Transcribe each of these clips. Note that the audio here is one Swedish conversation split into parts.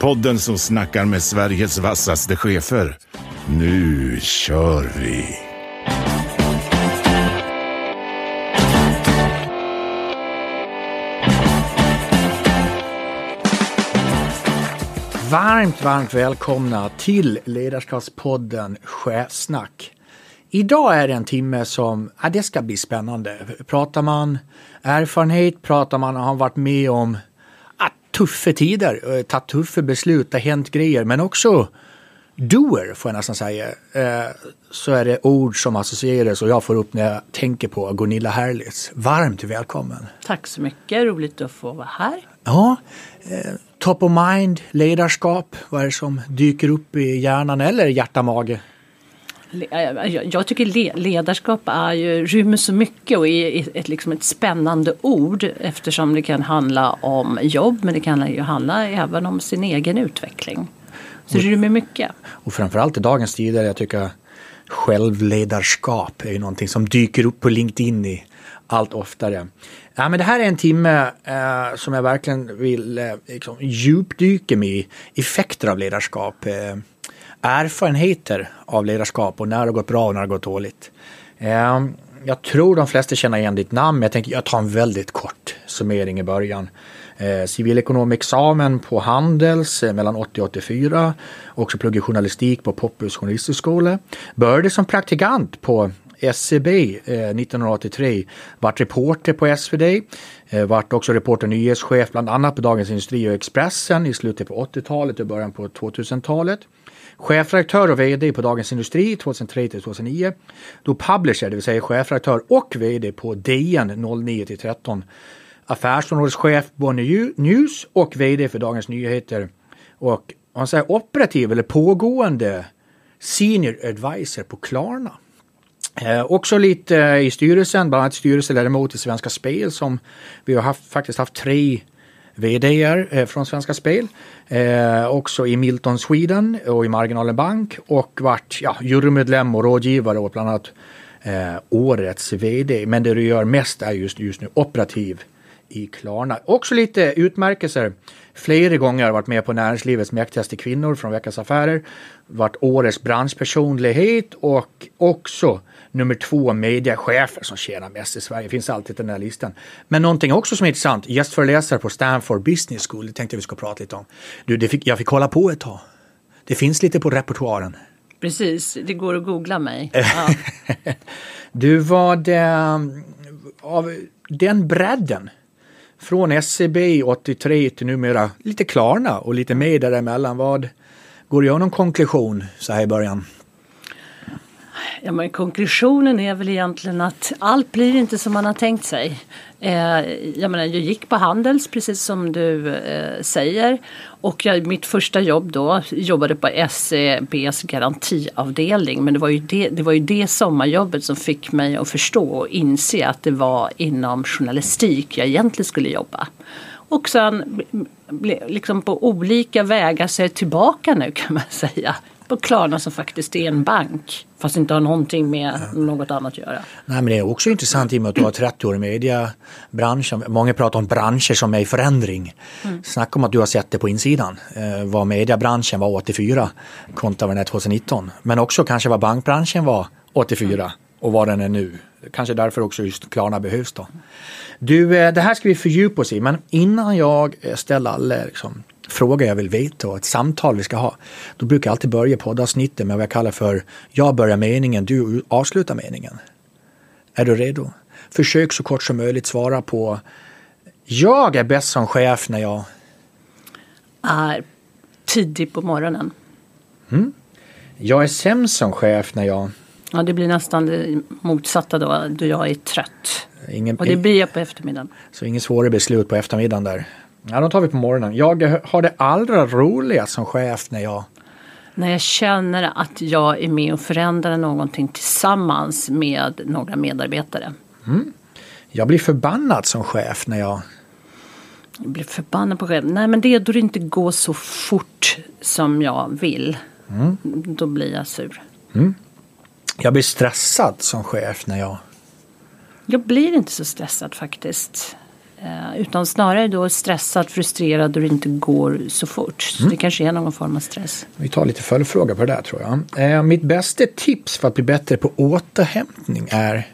Podden som snackar med Sveriges vassaste chefer. Nu kör vi! Varmt, varmt välkomna till Ledarskapspodden Chefsnack. Idag är det en timme som, ja, det ska bli spännande. Pratar man erfarenhet, pratar man har varit med om tuffa tider, eh, tagit tuffa beslut, det har hänt grejer, men också doer får jag nästan säga. Eh, så är det ord som associeras och jag får upp när jag tänker på Gunilla Herlitz. Varmt välkommen! Tack så mycket, roligt att få vara här. Ja, eh, top of mind, ledarskap, vad är det som dyker upp i hjärnan eller hjärta-mage? Jag tycker ledarskap är ju, rymmer så mycket och är ett, liksom ett spännande ord eftersom det kan handla om jobb men det kan ju handla även om sin egen utveckling. Så det rymmer mycket. Och framförallt i dagens tider, jag tycker självledarskap är ju någonting som dyker upp på LinkedIn i allt oftare. Ja, men det här är en timme eh, som jag verkligen vill eh, liksom, djupdyka med i effekter av ledarskap. Eh, erfarenheter av ledarskap och när det har gått bra och när det har gått dåligt. Ehm, jag tror de flesta känner igen ditt namn, men jag tänker jag tar en väldigt kort summering i början. Eh, civilekonomexamen på Handels eh, mellan 80 och 84. Också pluggade journalistik på Poppus journalisthögskola. Började som praktikant på SCB eh, 1983. Vart reporter på SvD. Eh, vart också reporter och nyhetschef bland annat på Dagens Industri och Expressen i slutet på 80-talet och början på 2000-talet. Chefredaktör och VD på Dagens Industri 2003 till 2009. Då publisher, det vill säga chefredaktör och VD på DN 09 till 13. Affärsområdeschef Bonnier News och VD för Dagens Nyheter. Och han säger operativ eller pågående Senior Advisor på Klarna. Eh, också lite eh, i styrelsen, bland annat styrelseledamot i Svenska Spel som vi har haft, faktiskt haft tre VD eh, från Svenska Spel. Eh, också i Milton Sweden och i Marginalen Bank och varit ja, jurymedlem och rådgivare åt bland annat eh, årets VD. Men det du gör mest är just, just nu operativ i Klarna. Också lite utmärkelser. Flera gånger har varit med på näringslivets mäktigaste kvinnor från Veckans Affärer. Varit årets branschpersonlighet och också nummer två mediechefer som tjänar mest i Sverige. Det finns alltid den här listan. Men någonting också som är intressant, gästföreläsare på Stanford Business School, det tänkte jag vi ska prata lite om. Du, fick, jag fick kolla på ett tag. Det finns lite på repertoaren. Precis, det går att googla mig. Ja. du, var det av den bredden från SCB 83 till numera lite Klarna och lite mer däremellan. Vad går det att göra någon konklusion så här i början? Ja, men konklusionen är väl egentligen att allt blir inte som man har tänkt sig. Eh, jag, menar, jag gick på Handels precis som du eh, säger och jag, mitt första jobb då jobbade på SEBs garantiavdelning men det var, ju det, det var ju det sommarjobbet som fick mig att förstå och inse att det var inom journalistik jag egentligen skulle jobba. Och sen liksom på olika vägar så är jag tillbaka nu kan man säga på Klarna som faktiskt är en bank. Fast inte har någonting med något annat att göra. Nej men det är också intressant i och med att du har 30 år i mediebranschen. Många pratar om branscher som är i förändring. Mm. Snacka om att du har sett det på insidan. Eh, vad mediebranschen var 84 kontra vad den är 2019. Men också kanske vad bankbranschen var 84 mm. och vad den är nu. Kanske därför också just Klarna behövs då. Du, eh, det här ska vi fördjupa oss i men innan jag ställer alla liksom, fråga jag vill veta och ett samtal vi ska ha. Då brukar jag alltid börja poddavsnittet med vad jag kallar för jag börjar meningen, du avslutar meningen. Är du redo? Försök så kort som möjligt svara på jag är bäst som chef när jag är tidig på morgonen. Mm. Jag är sämst som chef när jag Ja, det blir nästan det motsatta då, då jag är trött. Ingen, och det blir jag på eftermiddagen. Så inget svåra beslut på eftermiddagen där? Ja, de tar vi på morgonen. Jag har det allra roligast som chef när jag När jag känner att jag är med och förändrar någonting tillsammans med några medarbetare. Jag blir förbannad som chef när jag... Jag blir förbannad på själv. Nej men det är då det inte går så fort som jag vill. Då blir jag sur. Jag blir stressad som chef när jag... Jag blir inte så stressad faktiskt. Eh, utan snarare då stressad, frustrerad och det inte går så fort. Så det kanske är någon form av stress. Vi tar lite följdfråga på det där tror jag. Eh, mitt bästa tips för att bli bättre på återhämtning är...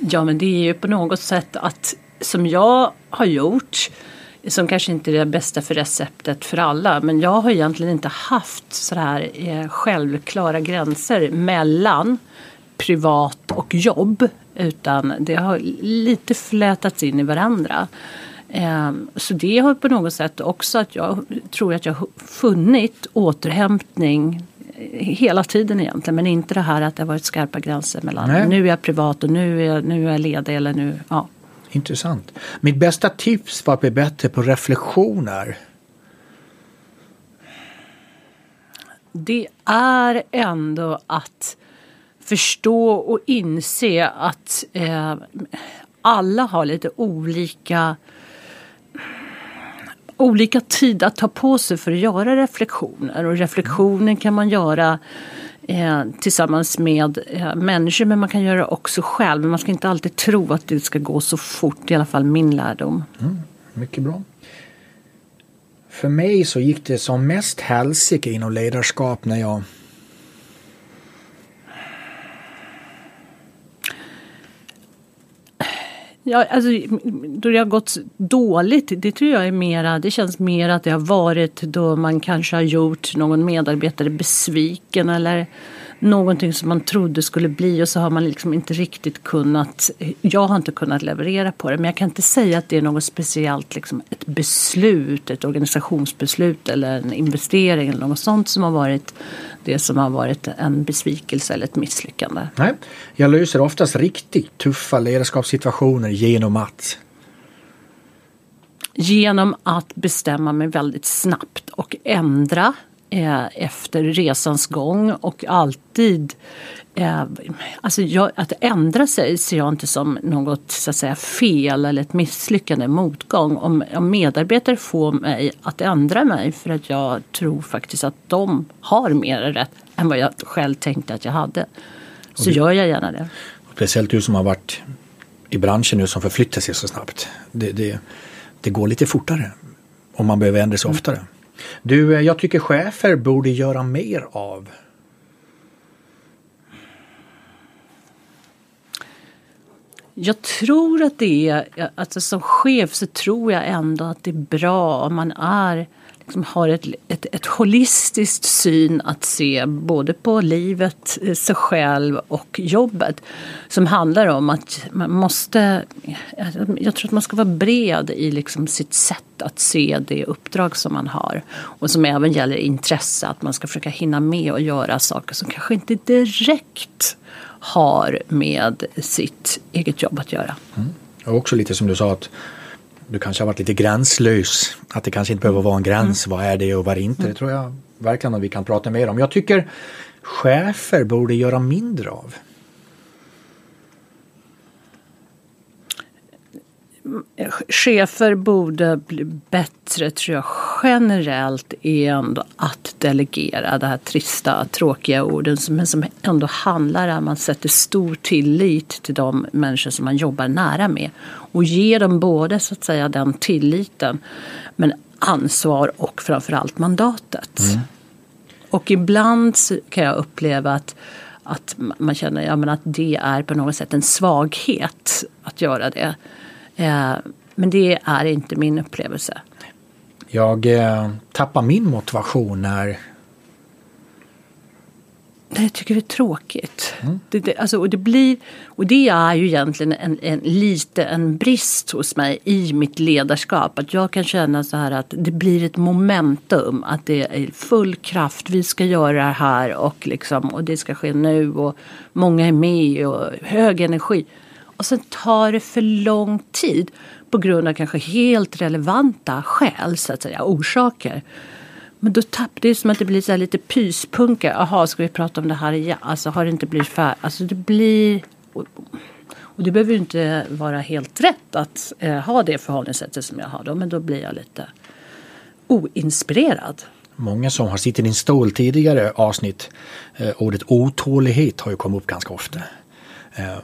Ja men det är ju på något sätt att som jag har gjort som kanske inte är det bästa för receptet för alla men jag har egentligen inte haft så här eh, självklara gränser mellan privat och jobb utan det har lite flätats in i varandra. Eh, Så det har på något sätt också att jag tror att jag har funnit återhämtning eh, hela tiden egentligen. Men inte det här att det har varit skarpa gränser mellan Nej. nu är jag privat och nu är jag, nu är jag ledig eller nu, ja. Intressant. Mitt bästa tips för att bli bättre på reflektioner. Det är ändå att förstå och inse att eh, alla har lite olika olika tid att ta på sig för att göra reflektioner. Och reflektioner kan man göra eh, tillsammans med eh, människor men man kan göra också själv. Men man ska inte alltid tro att det ska gå så fort, i alla fall min lärdom. Mm, mycket bra. För mig så gick det som mest helsike inom ledarskap när jag Ja, alltså, då det har gått dåligt, det tror jag är mera, det känns mer att det har varit då man kanske har gjort någon medarbetare besviken eller någonting som man trodde skulle bli och så har man liksom inte riktigt kunnat, jag har inte kunnat leverera på det men jag kan inte säga att det är något speciellt, liksom ett beslut, ett organisationsbeslut eller en investering eller något sånt som har varit det som har varit en besvikelse eller ett misslyckande. Nej, jag löser oftast riktigt tuffa ledarskapssituationer genom att genom att bestämma mig väldigt snabbt och ändra efter resans gång och alltid eh, alltså jag, att ändra sig ser jag inte som något så att säga, fel eller ett misslyckande, motgång. Om, om medarbetare får mig att ändra mig för att jag tror faktiskt att de har mer rätt än vad jag själv tänkte att jag hade. Så gör jag gärna det. Speciellt du som har varit i branschen nu som förflyttar sig så snabbt. Det, det, det går lite fortare om man behöver ändra sig oftare. Du, eh, jag tycker chefer borde göra mer av. Jag tror att det är, alltså som chef så tror jag ändå att det är bra om man är, liksom har ett, ett, ett holistiskt syn att se både på livet, eh, sig själv och jobbet. Som handlar om att man måste, jag tror att man ska vara bred i liksom sitt sätt att se det uppdrag som man har. Och som även gäller intresse, att man ska försöka hinna med och göra saker som kanske inte direkt har med sitt eget jobb att göra. Mm. Och också lite som du sa att du kanske har varit lite gränslös. Att det kanske inte behöver vara en gräns. Vad är det och vad är det inte? Det tror jag verkligen att vi kan prata mer om. Jag tycker chefer borde göra mindre av. Chefer borde bli bättre, tror jag, generellt är ändå att delegera. Det här trista, tråkiga orden men som ändå handlar om att man sätter stor tillit till de människor som man jobbar nära med. Och ger dem både så att säga den tilliten men ansvar och framförallt mandatet. Och ibland kan jag uppleva att att man känner ja, men att det är på något sätt en svaghet att göra det. Eh, men det är inte min upplevelse. Jag eh, tappar min motivation när Det tycker vi är tråkigt. Det, det, alltså, och, det blir, och det är ju egentligen en, en, lite en brist hos mig i mitt ledarskap. Att jag kan känna så här att det blir ett momentum. Att det är full kraft. Vi ska göra det här och, liksom, och det ska ske nu. Och många är med och hög energi. Och sen tar det för lång tid på grund av kanske helt relevanta skäl, så att säga, orsaker. Men då tappar det som att det blir så lite pyspunka. Jaha, ska vi prata om det här igen? Alltså har det inte blivit färdigt? Alltså det blir... Och det behöver ju inte vara helt rätt att eh, ha det förhållningssättet som jag har då. Men då blir jag lite oinspirerad. Många som har suttit i din stol tidigare avsnitt, eh, ordet otålighet har ju kommit upp ganska ofta. Eh,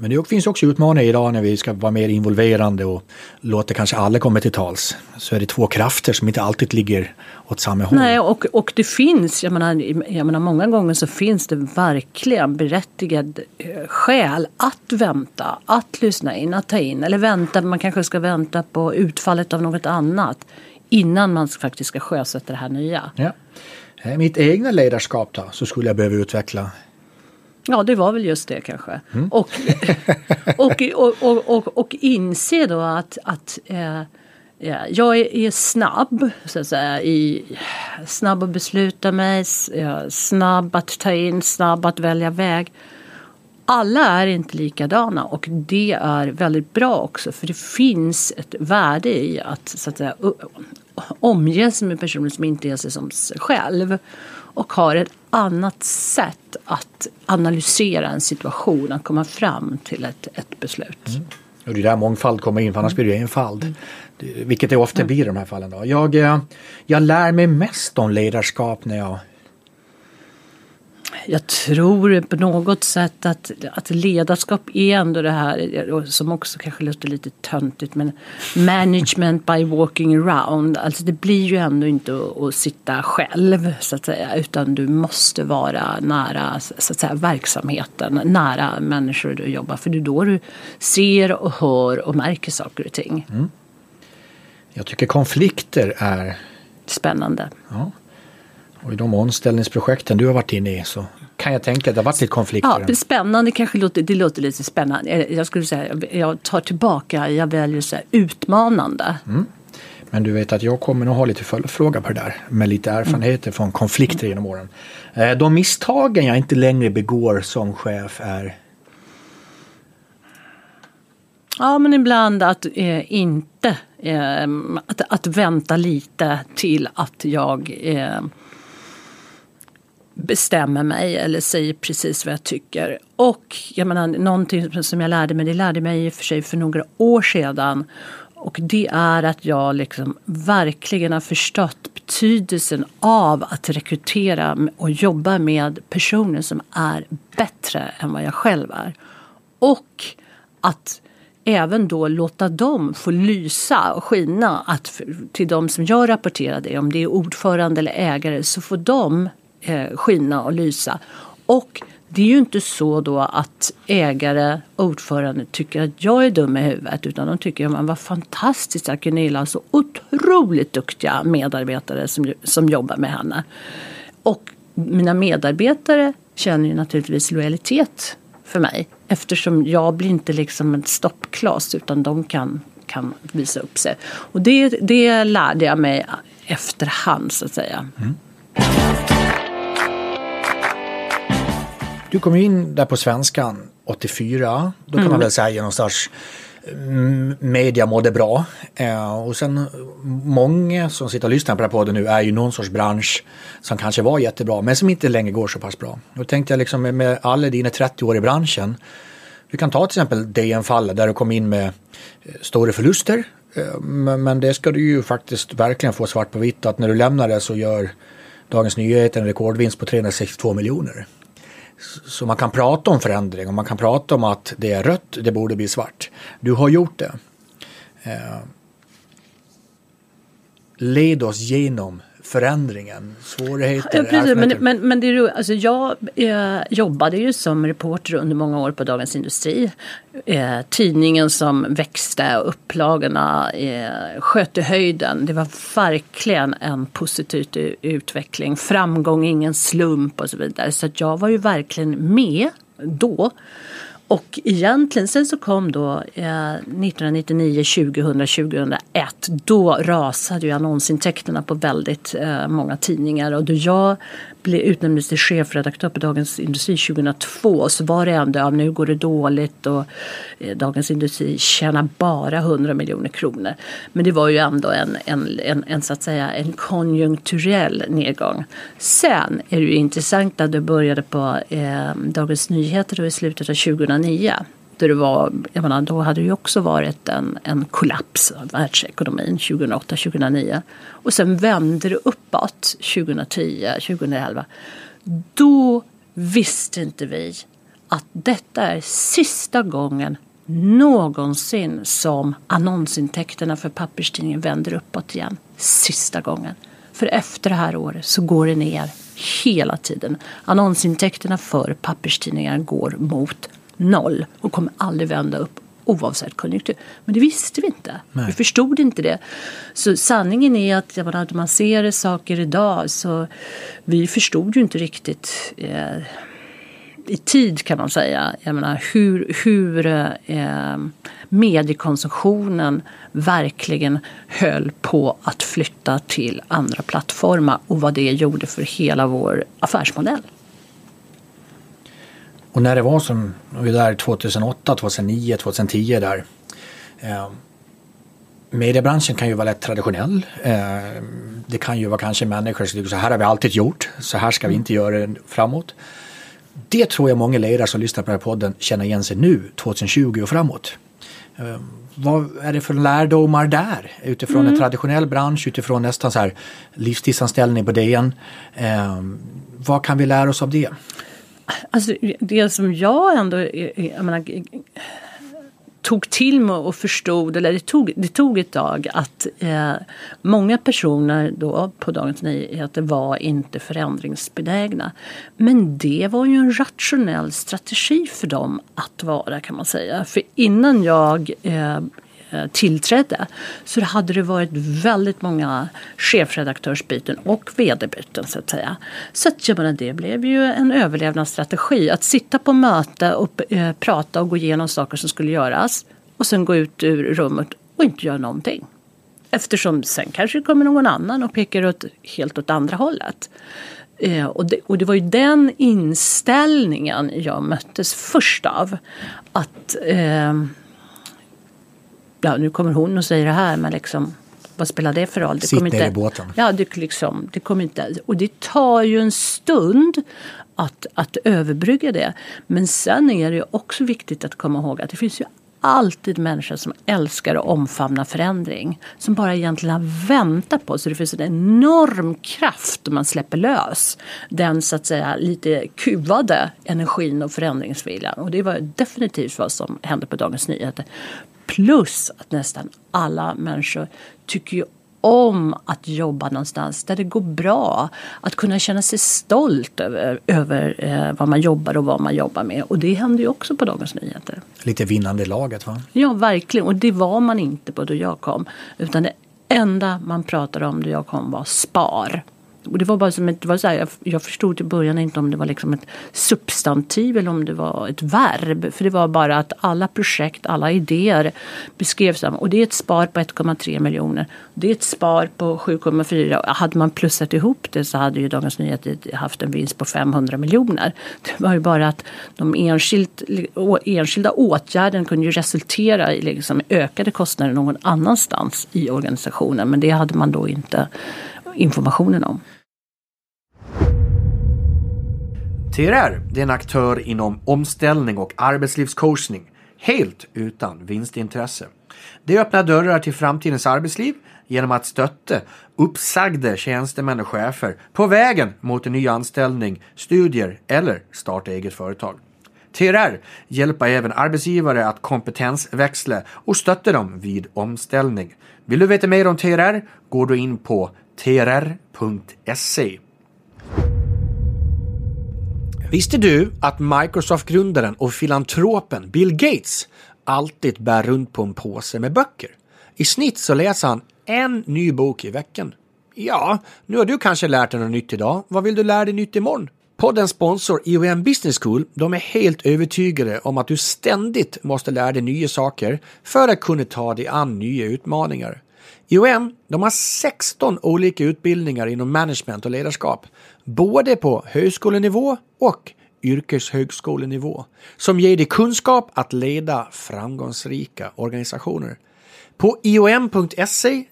men det finns också utmaningar idag när vi ska vara mer involverande och låta kanske alla komma till tals. Så är det två krafter som inte alltid ligger åt samma håll. Nej, och, och det finns, jag menar, jag menar många gånger så finns det verkligen berättigad eh, skäl att vänta, att lyssna in, att ta in. Eller vänta, man kanske ska vänta på utfallet av något annat innan man faktiskt ska sjösätta det här nya. Ja. Eh, mitt egna ledarskap då, så skulle jag behöva utveckla Ja, det var väl just det kanske. Mm. Och, och, och, och, och, inse då att, att eh, ja, jag är, snabb, så att säga. I, snabb att besluta mig, snabb att ta in, snabb att välja väg. Alla är inte likadana och det är väldigt bra också för det finns ett värde i att, så att säga, omge sig med personer som inte är sig som sig själv och har ett annat sätt att analysera en situation, att komma fram till ett, ett beslut. Mm. Och det är där mångfald kommer in, för annars blir det enfald. Mm. Vilket det ofta blir i de här fallen. Då. Jag, eh, jag lär mig mest om ledarskap när jag jag tror på något sätt att, att ledarskap är ändå det här som också kanske låter lite töntigt men management by walking around. Alltså det blir ju ändå inte att, att, sitta själv så att säga utan du måste vara nära så att säga, verksamheten, nära människor du jobbar för det är då du ser och hör och märker saker och ting. Mm. Jag tycker konflikter är spännande. Ja. Och i de omställningsprojekten du har varit inne i så kan jag tänka att det har varit lite konflikter. Ja, spännande kanske låter, det låter lite spännande. Jag skulle säga, jag tar tillbaka, jag väljer så här, utmanande. Mm. Men du vet att jag kommer nog ha lite följdfråga på det där med lite erfarenheter mm. från konflikter genom åren. Eh, de misstagen jag inte längre begår som chef är? Ja, men ibland att eh, inte, eh, att, att vänta lite till att jag eh, bestämmer mig eller säger precis vad jag tycker. Och jag menar, någonting som jag lärde mig, det lärde mig i och för sig för några år sedan. Och det är att jag liksom verkligen har förstått betydelsen av att rekrytera och jobba med personer som är bättre än vad jag själv är. Och att även då låta dem få lysa och skina. Att till de som jag rapporterar det, om det är ordförande eller ägare, så får de eh, skina och lysa. Och det är ju inte så då att ägare och ordförande tycker att jag är dum i huvudet utan de tycker att man var fantastiskt att Gunilla har så otroligt duktiga medarbetare som, som jobbar med henne. Och mina medarbetare känner ju naturligtvis lojalitet för mig eftersom jag blir inte liksom en stoppkloss utan de kan, kan visa upp sig. Och det, det lärde jag mig efterhand så att säga. Mm. Du kom in där på Svenskan 84. Då kan mm. man väl säga någonstans mm, media mådde bra. Eh, och sen många som sitter och lyssnar på den här podden nu är ju någon sorts bransch som kanske var jättebra men som inte längre går så pass bra. Då tänkte jag liksom med alla dina 30 år i branschen. Vi kan ta till exempel DN-fallet där du kom in med eh, stora förluster. Eh, men det ska du ju faktiskt verkligen få svart på vitt att när du lämnar det så gör Dagens Nyheter en rekordvinst på 362 miljoner. Så man kan prata om förändring och man kan prata om att det är rött, det borde bli svart. Du har gjort det. Eh, led oss genom förändringen, svårigheter, ja, precis, men, men, men det är, alltså jag eh, jobbade ju som reporter under många år på Dagens Industri. Eh, tidningen som växte och upplagorna eh, sköt i höjden. Det var verkligen en positiv utveckling. Framgång, ingen slump och så vidare. Så jag var ju verkligen med då och egentligen sen så kom då eh, 1999, 2000, 2001. Då rasade ju annonsintäkterna på väldigt eh, många tidningar. Och då jag utnämndes till chefredaktör på Dagens Industri 2002 så var det ändå, ja, nu går det dåligt och eh, Dagens Industri tjänar bara 100 miljoner kronor. Men det var ju ändå en, en, en, en, så att säga, en konjunkturell nedgång. Sen är det ju intressant att det började på eh, Dagens Nyheter i slutet av 2009 det var, jag menar, då hade det ju också varit en, en kollaps av världsekonomin 2008-2009. Och sen vände det uppåt 2010-2011. Då visste inte vi att detta är sista gången någonsin som annonsintäkterna för papperstidningen vänder uppåt igen. Sista gången. För efter det här året så går det ner hela tiden. Annonsintäkterna för papperstidningar går mot noll och kommer aldrig vända upp oavsett konjunktur. Men det visste vi inte. Nej. Vi förstod inte det. Så sanningen är att menar, att man ser saker idag så vi förstod ju inte riktigt eh, i tid kan man säga. Jag menar, hur, hur eh, mediekonsumtionen verkligen höll på att flytta till andra plattformar och vad det gjorde för hela vår affärsmodell. Och när det var som, vi där 2008, 2009, 2010 där. Eh, mediebranschen kan ju vara lätt traditionell. Eh, det kan ju vara kanske människor som tycker så här har vi alltid gjort, så här ska vi inte göra framåt. Det tror jag många ledare som lyssnar på den här podden känner igen sig nu, 2020 och framåt. Eh, vad är det för lärdomar där? Utifrån mm. en traditionell bransch, utifrån nästan så här livstidsanställning på DN. Eh, vad kan vi lära oss av det? Alltså det som jag ändå jag menar, tog till mig och förstod, eller det tog, det tog ett tag att eh, många personer då på Dagens Nyheter var inte förändringsbenägna. Men det var ju en rationell strategi för dem att vara kan man säga. För innan jag eh, Eh, tillträdde så hade det varit väldigt många chefredaktörsbyten och vd-byten så att säga. Så att, jag menar, det blev ju en överlevnadsstrategi. Att sitta på möte och eh, prata och gå igenom saker som skulle göras och sen gå ut ur rummet och inte göra någonting. Eftersom sen kanske det kommer någon annan och pekar åt, helt åt andra hållet. Eh, och, det, och, det, var ju den inställningen jag möttes först av. Att eh, ja, nu kommer hon och säger det här men liksom vad spelar det för roll? Det Sitt inte, i båten. Ja, det, liksom, det kommer inte, och det tar ju en stund att, att överbrygga det. Men sen är det också viktigt att komma ihåg att det finns ju alltid människor som älskar att omfamna förändring. Som bara egentligen väntar på. Så det finns en enorm kraft om man släpper lös den så att säga lite kuvade energin och förändringsviljan. Och det var definitivt vad som hände på Dagens Nyheter. Plus att nästan alla människor tycker ju om att jobba någonstans där det går bra. Att kunna känna sig stolt över, över eh, vad man jobbar och vad man jobbar med. Och det händer ju också på Dagens Nyheter. Lite vinnande laget va? Ja, verkligen. Och det var man inte på då jag kom. Utan det enda man pratade om då jag kom var spar. Och det var bara som ett, det var så här, jag, jag förstod till början inte om det var liksom ett substantiv eller om det var ett verb. För det var bara att alla projekt, alla idéer beskrevs som, och det är ett spar på 1,3 miljoner. Det är ett spar på 7,4. Hade man plussat ihop det så hade ju Dagens Nyheter haft en vinst på 500 miljoner. Det var ju bara att de enskilt, enskilda åtgärderna kunde ju resultera i liksom ökade kostnader någon annanstans i organisationen. Men det hade man då inte informationen om. TRR det är en aktör inom omställning och arbetslivscoachning helt utan vinstintresse. Det öppnar dörrar till framtidens arbetsliv genom att stötta uppsagda tjänstemän och chefer på vägen mot en ny anställning, studier eller starta eget företag. TRR hjälper även arbetsgivare att kompetensväxla och stötta dem vid omställning. Vill du veta mer om TRR? Går du in på trr.se. Visste du att Microsoft-grundaren och filantropen Bill Gates alltid bär runt på en påse med böcker? I snitt så läser han en ny bok i veckan. Ja, nu har du kanske lärt dig något nytt idag. Vad vill du lära dig nytt imorgon? Poddens sponsor IOM Business School, de är helt övertygade om att du ständigt måste lära dig nya saker för att kunna ta dig an nya utmaningar. IOM, de har 16 olika utbildningar inom management och ledarskap, både på högskolenivå och yrkeshögskolenivå, som ger dig kunskap att leda framgångsrika organisationer. På iom.se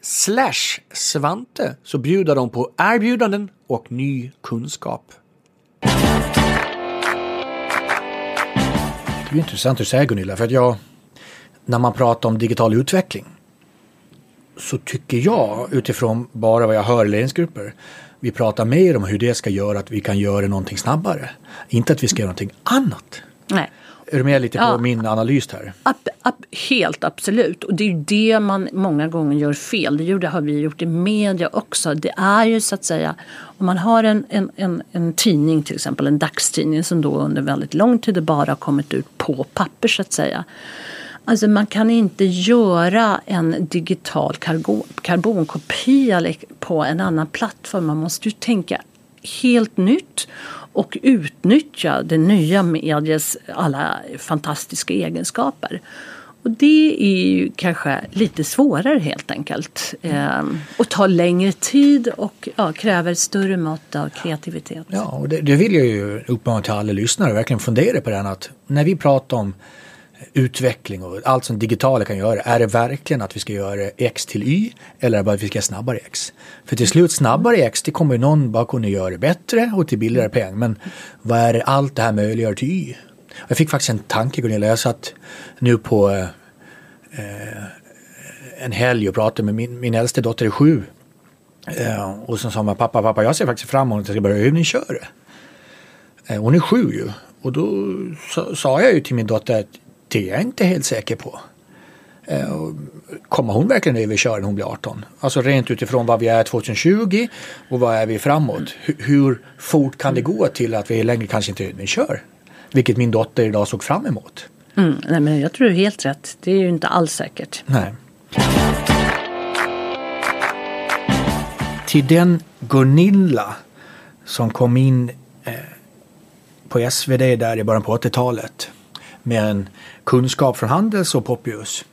svante så bjuder de på erbjudanden och ny kunskap. Det är intressant att säger Gunilla, för att jag, när man pratar om digital utveckling så tycker jag utifrån bara vad jag hör i ledningsgrupper vi pratar mer om hur det ska göra att vi kan göra någonting snabbare. Inte att vi ska göra någonting annat. Nej. Är du med lite på ja. min analys här? Ab, ab, helt absolut. Och det är ju det man många gånger gör fel. Det, det har vi gjort i media också. Det är ju så att säga om man har en, en, en, en tidning till exempel, en dagstidning som då under väldigt lång tid bara har kommit ut på papper så att säga. Alltså man kan inte göra en digital karbonkopia på en annan plattform. Man måste ju tänka helt nytt och utnyttja det nya mediets alla fantastiska egenskaper. Och det är ju kanske lite svårare helt enkelt. Eh, och tar längre tid och ja, kräver större mått av kreativitet. Ja, och det, det vill jag ju uppmana till alla lyssnare verkligen fundera på den att när vi pratar om utveckling och allt som digitala kan göra. Är det verkligen att vi ska göra X till Y eller bara att vi ska göra snabbare X? För till slut snabbare X det kommer ju någon bara kunna göra bättre och till billigare peng. Men vad är det allt det här möjliggör till Y? Jag fick faktiskt en tanke Gunilla. Jag satt nu på eh, en helg och pratade med min, min äldste dotter är sju. Eh, och så sa man pappa, pappa jag ser faktiskt fram emot att jag ska börja övningsköra. Eh, hon är sju ju. Och då sa jag ju till min dotter att det är jag inte helt säker på. Eh, kommer hon verkligen överköra när hon blir 18? Alltså rent utifrån vad vi är 2020 och vad är vi framåt? Hur fort kan det gå till att vi längre kanske inte kör? Vilket min dotter idag såg fram emot. Mm, nej, men jag tror du helt rätt. Det är ju inte alls säkert. Nej. Till den Gunilla som kom in eh, på SvD där i början på 80-talet med en kunskap från Handels och Poppius.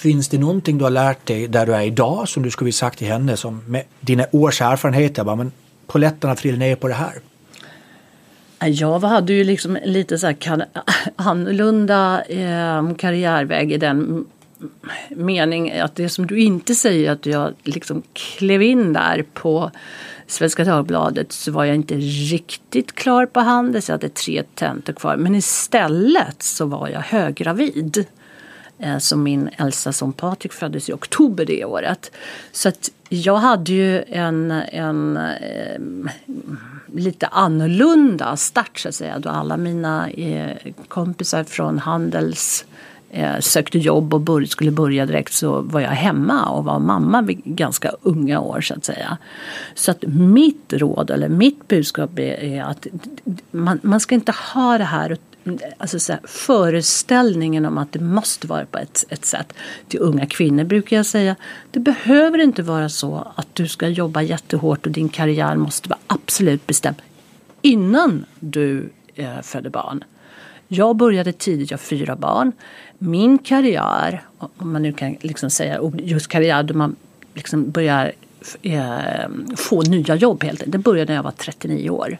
Finns det någonting du har lärt dig där du är idag som du skulle vilja sagt till henne som med dina års erfarenheter, bara, men polletterna trillar ner på det här? Jag hade ju liksom lite så här annorlunda eh, karriärväg i den mening att det som du inte säger att jag liksom klev in där på Svenska Dagbladet så var jag inte riktigt klar på Handels. Jag hade tre tentor kvar. Men istället så var jag höggravid. Eh, så min äldsta son Patrik föddes i oktober det året. Så att jag hade ju en, en eh, lite annorlunda start så att säga. Då alla mina eh, kompisar från Handels Eh, sökte jobb och bör, skulle börja direkt så var jag hemma och var mamma vid ganska unga år så att säga. Så att mitt råd eller mitt budskap är, att man, man ska inte ha det här alltså så här, föreställningen om att det måste vara på ett, ett sätt. Till unga kvinnor brukar jag säga, det behöver inte vara så att du ska jobba jättehårt och din karriär måste vara absolut bestämd innan du eh, föder barn. Jag började tidigt, jag har fyra barn. Min karriär, om man nu kan liksom säga just karriär då man liksom börjar eh, få nya jobb helt enkelt. Det började när jag var 39 år.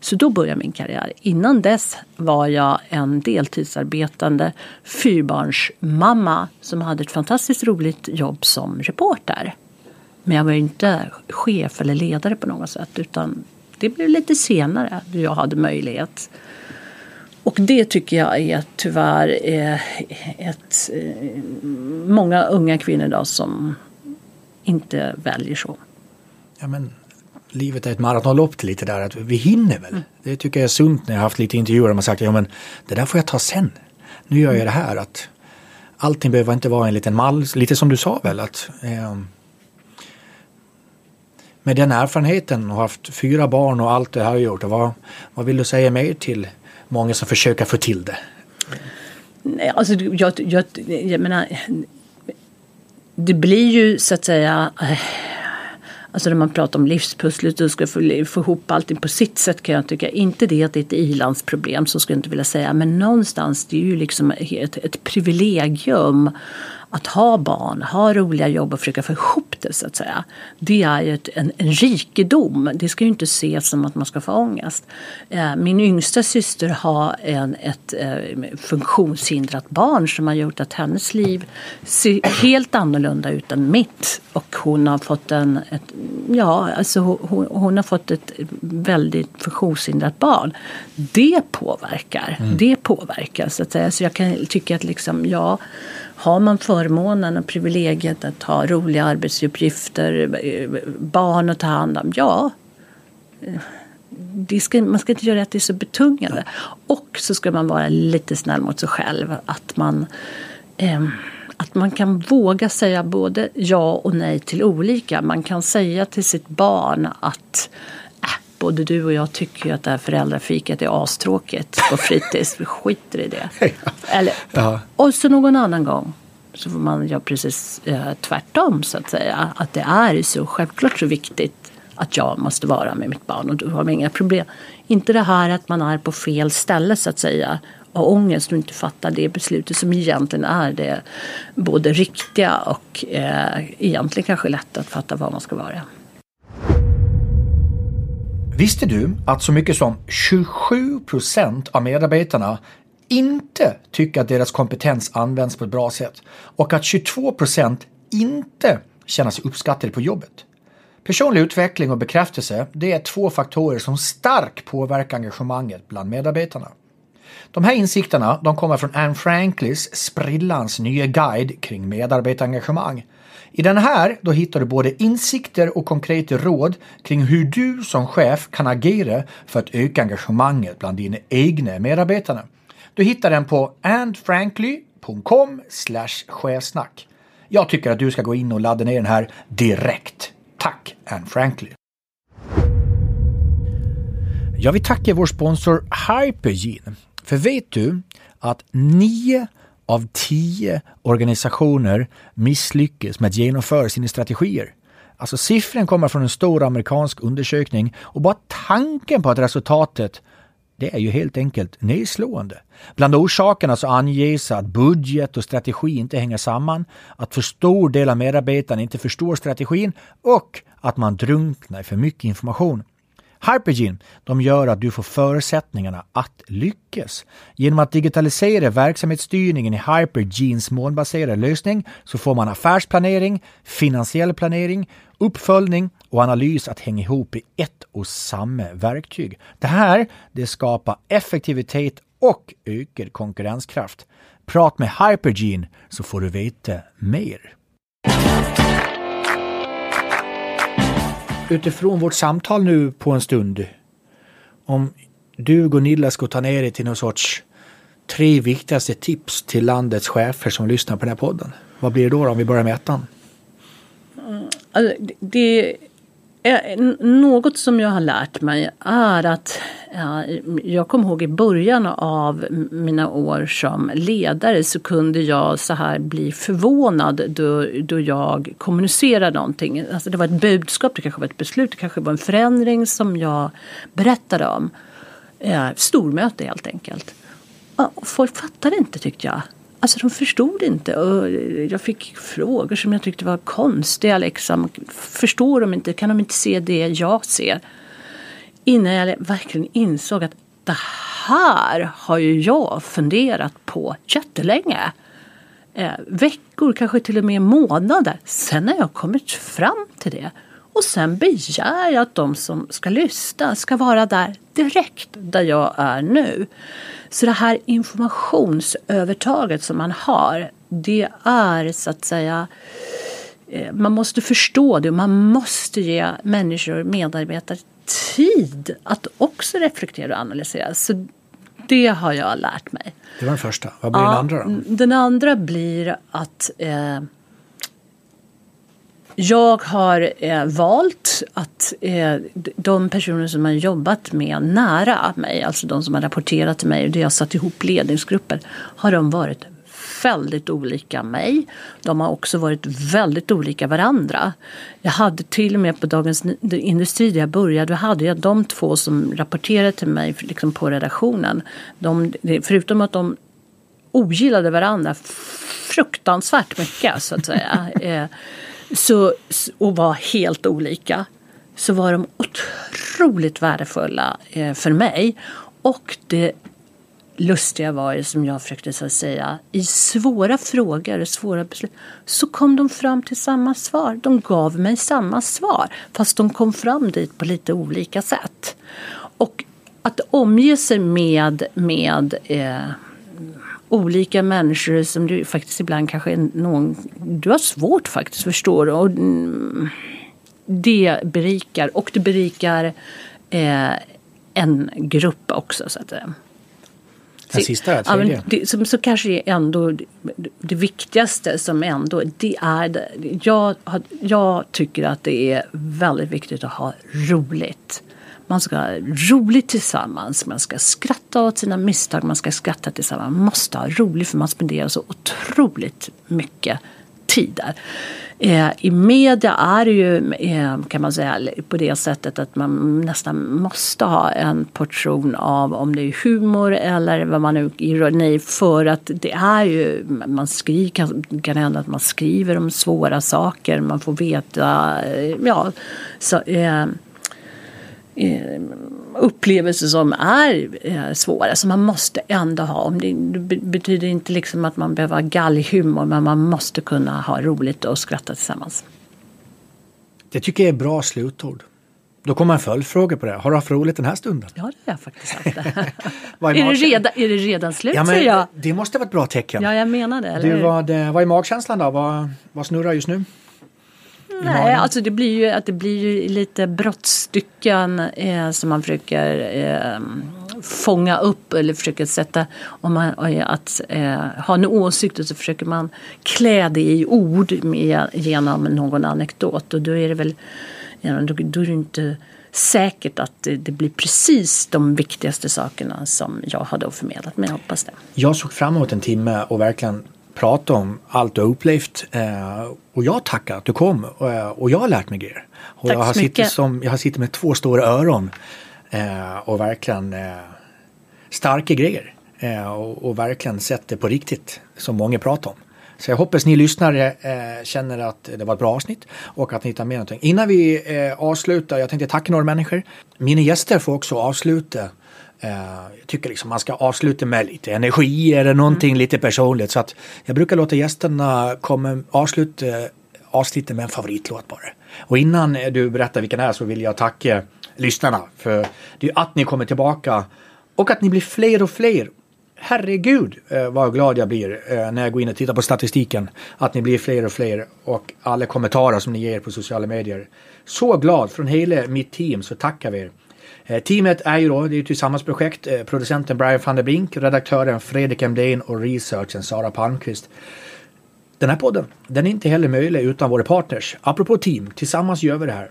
Så då började min karriär. Innan dess var jag en deltidsarbetande fyrbarnsmamma som hade ett fantastiskt roligt jobb som reporter. Men jag var inte chef eller ledare på något sätt utan det blev lite senare då jag hade möjlighet och det tycker jag är tyvärr eh, ett, eh, många unga kvinnor idag som inte väljer så. Ja, men livet är ett maratonlopp lite där, att vi hinner väl. Mm. Det tycker jag är sunt när jag har haft lite intervjuer och man sagt ja men det där får jag ta sen. Nu gör jag det här att allting behöver inte vara en liten mall, lite som du sa väl att eh, med den erfarenheten och haft fyra barn och allt det här gjort, vad, vad vill du säga mer till många som försöker få till det? Alltså jag, jag, jag menar, det blir ju så att säga eh, Alltså när man pratar om livspusslet och ska få, få ihop allting på sitt sätt kan jag tycka. Inte det att det är ett ilandsproblem så skulle jag inte vilja säga. Men någonstans det är ju liksom ett, ett privilegium att ha barn, ha roliga jobb och försöka få ihop det så att säga. Det är ju ett, en, en rikedom. Det ska ju inte ses som att man ska få ångest. Eh, min yngsta syster har en, ett eh, funktionshindrat barn som har gjort att hennes liv ser helt annorlunda ut än mitt. Och hon har fått en, ett, ja, alltså hon, hon har fått ett väldigt funktionshindrat barn. Det påverkar. Mm. Det påverkar så att säga. Så jag kan tycka att liksom, ja har man förmånen och privilegiet att ha roliga arbetsuppgifter, barn att ta hand om, ja. Ska, man ska inte göra att det är så betungande. Och så ska man vara lite snäll mot sig själv. Att man, eh, att man kan våga säga både ja och nej till olika. Man kan säga till sitt barn att både du och jag tycker ju att det här föräldrafikat är astråkigt på fritids. Vi skiter i det. Eller, ja. Och så någon annan gång så får man göra precis eh, tvärtom så att säga. Att det är så självklart så viktigt att jag måste vara med mitt barn och du har inga problem. Inte det här att man är på fel ställe så att säga och ångest och inte fattar det beslutet som egentligen är det både riktiga och eh, egentligen kanske lätt att fatta var man ska vara. Visste du att så mycket som 27 procent av medarbetarna inte tycker att deras kompetens används på ett bra sätt och att 22 procent inte känner sig uppskattade på jobbet? Personlig utveckling och bekräftelse det är två faktorer som starkt påverkar engagemanget bland medarbetarna. De här insikterna de kommer från Anne Franklis sprillans nya guide kring medarbetarengagemang i den här då hittar du både insikter och konkreta råd kring hur du som chef kan agera för att öka engagemanget bland dina egna medarbetare. Du hittar den på andfrankly.com chefsnack. Jag tycker att du ska gå in och ladda ner den här direkt. Tack Anne Frankly! Jag vill tacka vår sponsor Hypergene. För vet du att nio av tio organisationer misslyckas med att genomföra sina strategier. Alltså siffran kommer från en stor amerikansk undersökning och bara tanken på att resultatet det är ju helt enkelt nedslående. Bland orsakerna så anges att budget och strategi inte hänger samman, att för stor del av medarbetarna inte förstår strategin och att man drunknar i för mycket information. Hypergene de gör att du får förutsättningarna att lyckas. Genom att digitalisera verksamhetsstyrningen i Hypergenes molnbaserade lösning så får man affärsplanering, finansiell planering, uppföljning och analys att hänga ihop i ett och samma verktyg. Det här det skapar effektivitet och ökad konkurrenskraft. Prat med Hypergene så får du veta mer. Utifrån vårt samtal nu på en stund, om du Gunilla ska ta ner dig till någon sorts tre viktigaste tips till landets chefer som lyssnar på den här podden. Vad blir det då, då om vi börjar med ettan? Mm, alltså, det Eh, något som jag har lärt mig är att ja, jag kommer ihåg i början av mina år som ledare så kunde jag så här bli förvånad då, då jag kommunicerade någonting. Alltså det var ett budskap, det kanske var ett beslut, det kanske var en förändring som jag berättade om. Eh, stormöte helt enkelt. Och folk fattade inte tyckte jag. Alltså de förstod inte. Och jag fick frågor som jag tyckte var konstiga. Liksom. Förstår de inte? Kan de inte se det jag ser? Innan jag verkligen insåg att det här har ju jag funderat på jättelänge. Eh, veckor, kanske till och med månader. Sen har jag kommit fram till det. Och sen begär jag att de som ska lyssna ska vara där direkt där jag är nu. Så det här informationsövertaget som man har, det är så att säga eh, man måste förstå det och man måste ge människor, medarbetare tid att också reflektera och analysera. Så det har jag lärt mig. Det var den första. Vad blir ja, den andra då? Den andra blir att eh, jag har eh, valt att eh, de personer som har jobbat med nära mig, alltså de som har rapporterat till mig och det har satt ihop ledningsgrupper, har de varit väldigt olika mig. De har också varit väldigt olika varandra. Jag hade till och med på Dagens Industri där jag började, då hade jag de två som rapporterade till mig liksom på redaktionen. De, förutom att de ogillade varandra fruktansvärt mycket så att säga. Så, och var helt olika. Så var de otroligt värdefulla eh, för mig. Och det lustiga var ju som jag försökte så säga, i svåra frågor, och svåra beslut, så kom de fram till samma svar. De gav mig samma svar, fast de kom fram dit på lite olika sätt. Och att omge sig med, med eh, olika människor som du faktiskt ibland kanske är någon, du har svårt faktiskt förstår och mm, det berikar och det berikar eh, en grupp också så att säga. Den sista, ja, men det, som, så kanske ändå det, det viktigaste som ändå, det är det. Jag, jag tycker att det är väldigt viktigt att ha roligt. Man ska ha roligt tillsammans, man ska skratta åt sina misstag, man ska skratta tillsammans. Man måste ha roligt för man spenderar så otroligt mycket tid där. Eh, I media är det ju eh, kan man säga på det sättet att man nästan måste ha en portion av om det är humor eller vad man nu ironi för att det är ju man skriver, kan, kan hända att man skriver om svåra saker, man får veta eh, ja, så, Eh, upplevelser som är eh, svåra som man måste ändå ha. Det betyder inte liksom att man behöver ha gallhumor men man måste kunna ha roligt och skratta tillsammans. Det tycker jag är bra slutord. Då kommer en följdfråga på det. Har du haft roligt den här stunden? Ja, det har jag faktiskt haft. är, är, det redan, är det redan slut ja, säger jag? Det måste vara ett bra tecken. Ja, jag menar det. Du, vad, vad är magkänslan då? Vad, vad snurrar just nu? Nej, alltså det blir ju att det blir ju lite brottstycken eh, som man försöker eh, fånga upp eller försöker sätta, om man att eh, ha en åsikt och så försöker man klä det i ord med, genom någon anekdot och då är det väl, då, då är det inte säkert att det, det, blir precis de viktigaste sakerna som jag har då förmedlat, men jag hoppas det. Jag såg fram emot en timme och verkligen prata om allt du har upplevt. Eh, och jag tackar att du kom och, eh, och jag har lärt mig grejer. Och Tack jag har så mycket. Som, jag har suttit med två stora öron eh, och verkligen eh, starka grejer. Eh, och, och, verkligen sett det på riktigt som många pratar om. Så jag hoppas ni lyssnare eh, känner att det var ett bra avsnitt och att ni tar med någonting. Innan vi avslutar, jag tänkte tacka några människor. Mina gäster får också avsluta jag tycker liksom man ska avsluta med lite energi eller någonting mm. lite personligt. Så att jag brukar låta gästerna komma, avsluta avsnittet med en favoritlåt bara. Och innan du berättar vilken det är så vill jag tacka lyssnarna för det är att ni kommer tillbaka och att ni blir fler och fler. Herregud uh, vad glad jag blir uh, när jag går in och tittar på statistiken. Att ni blir fler och fler och alla kommentarer som ni ger på sociala medier. Så glad från hela mitt team så tackar vi er. Eh, teamet är ju då, det är ett tillsammansprojekt, projekt. producenten Brian van der Brink, redaktören Fredrik Emdén och researchen Sara Palmqvist. Den här podden, den är inte heller möjlig utan våra partners. Apropå team, tillsammans gör vi det här.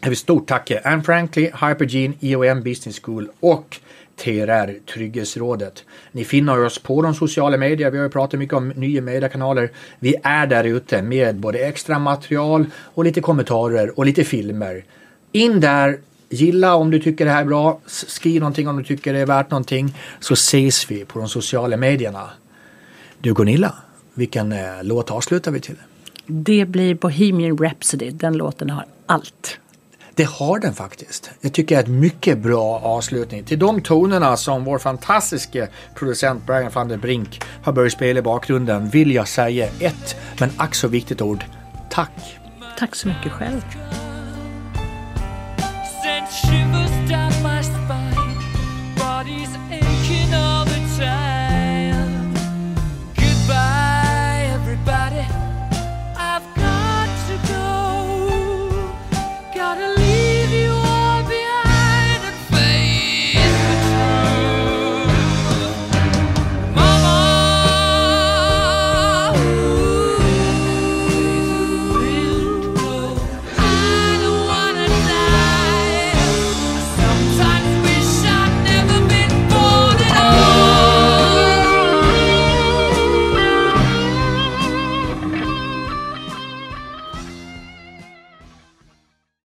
Jag vill stort tacka Anne Frankly. Hypergene, IOM Business School och TRR Trygghetsrådet. Ni finner oss på de sociala medier. Vi har ju pratat mycket om nya mediekanaler. Vi är där ute med både extra material och lite kommentarer och lite filmer. In där, Gilla om du tycker det här är bra. Skriv någonting om du tycker det är värt någonting. Så ses vi på de sociala medierna. Du Gunilla, vilken eh, låt avslutar vi till? Det blir Bohemian Rhapsody. Den låten har allt. Det har den faktiskt. Jag tycker det är ett mycket bra avslutning. Till de tonerna som vår fantastiska producent Brian van der Brink har börjat spela i bakgrunden vill jag säga ett, men ack så viktigt ord. Tack! Tack så mycket själv.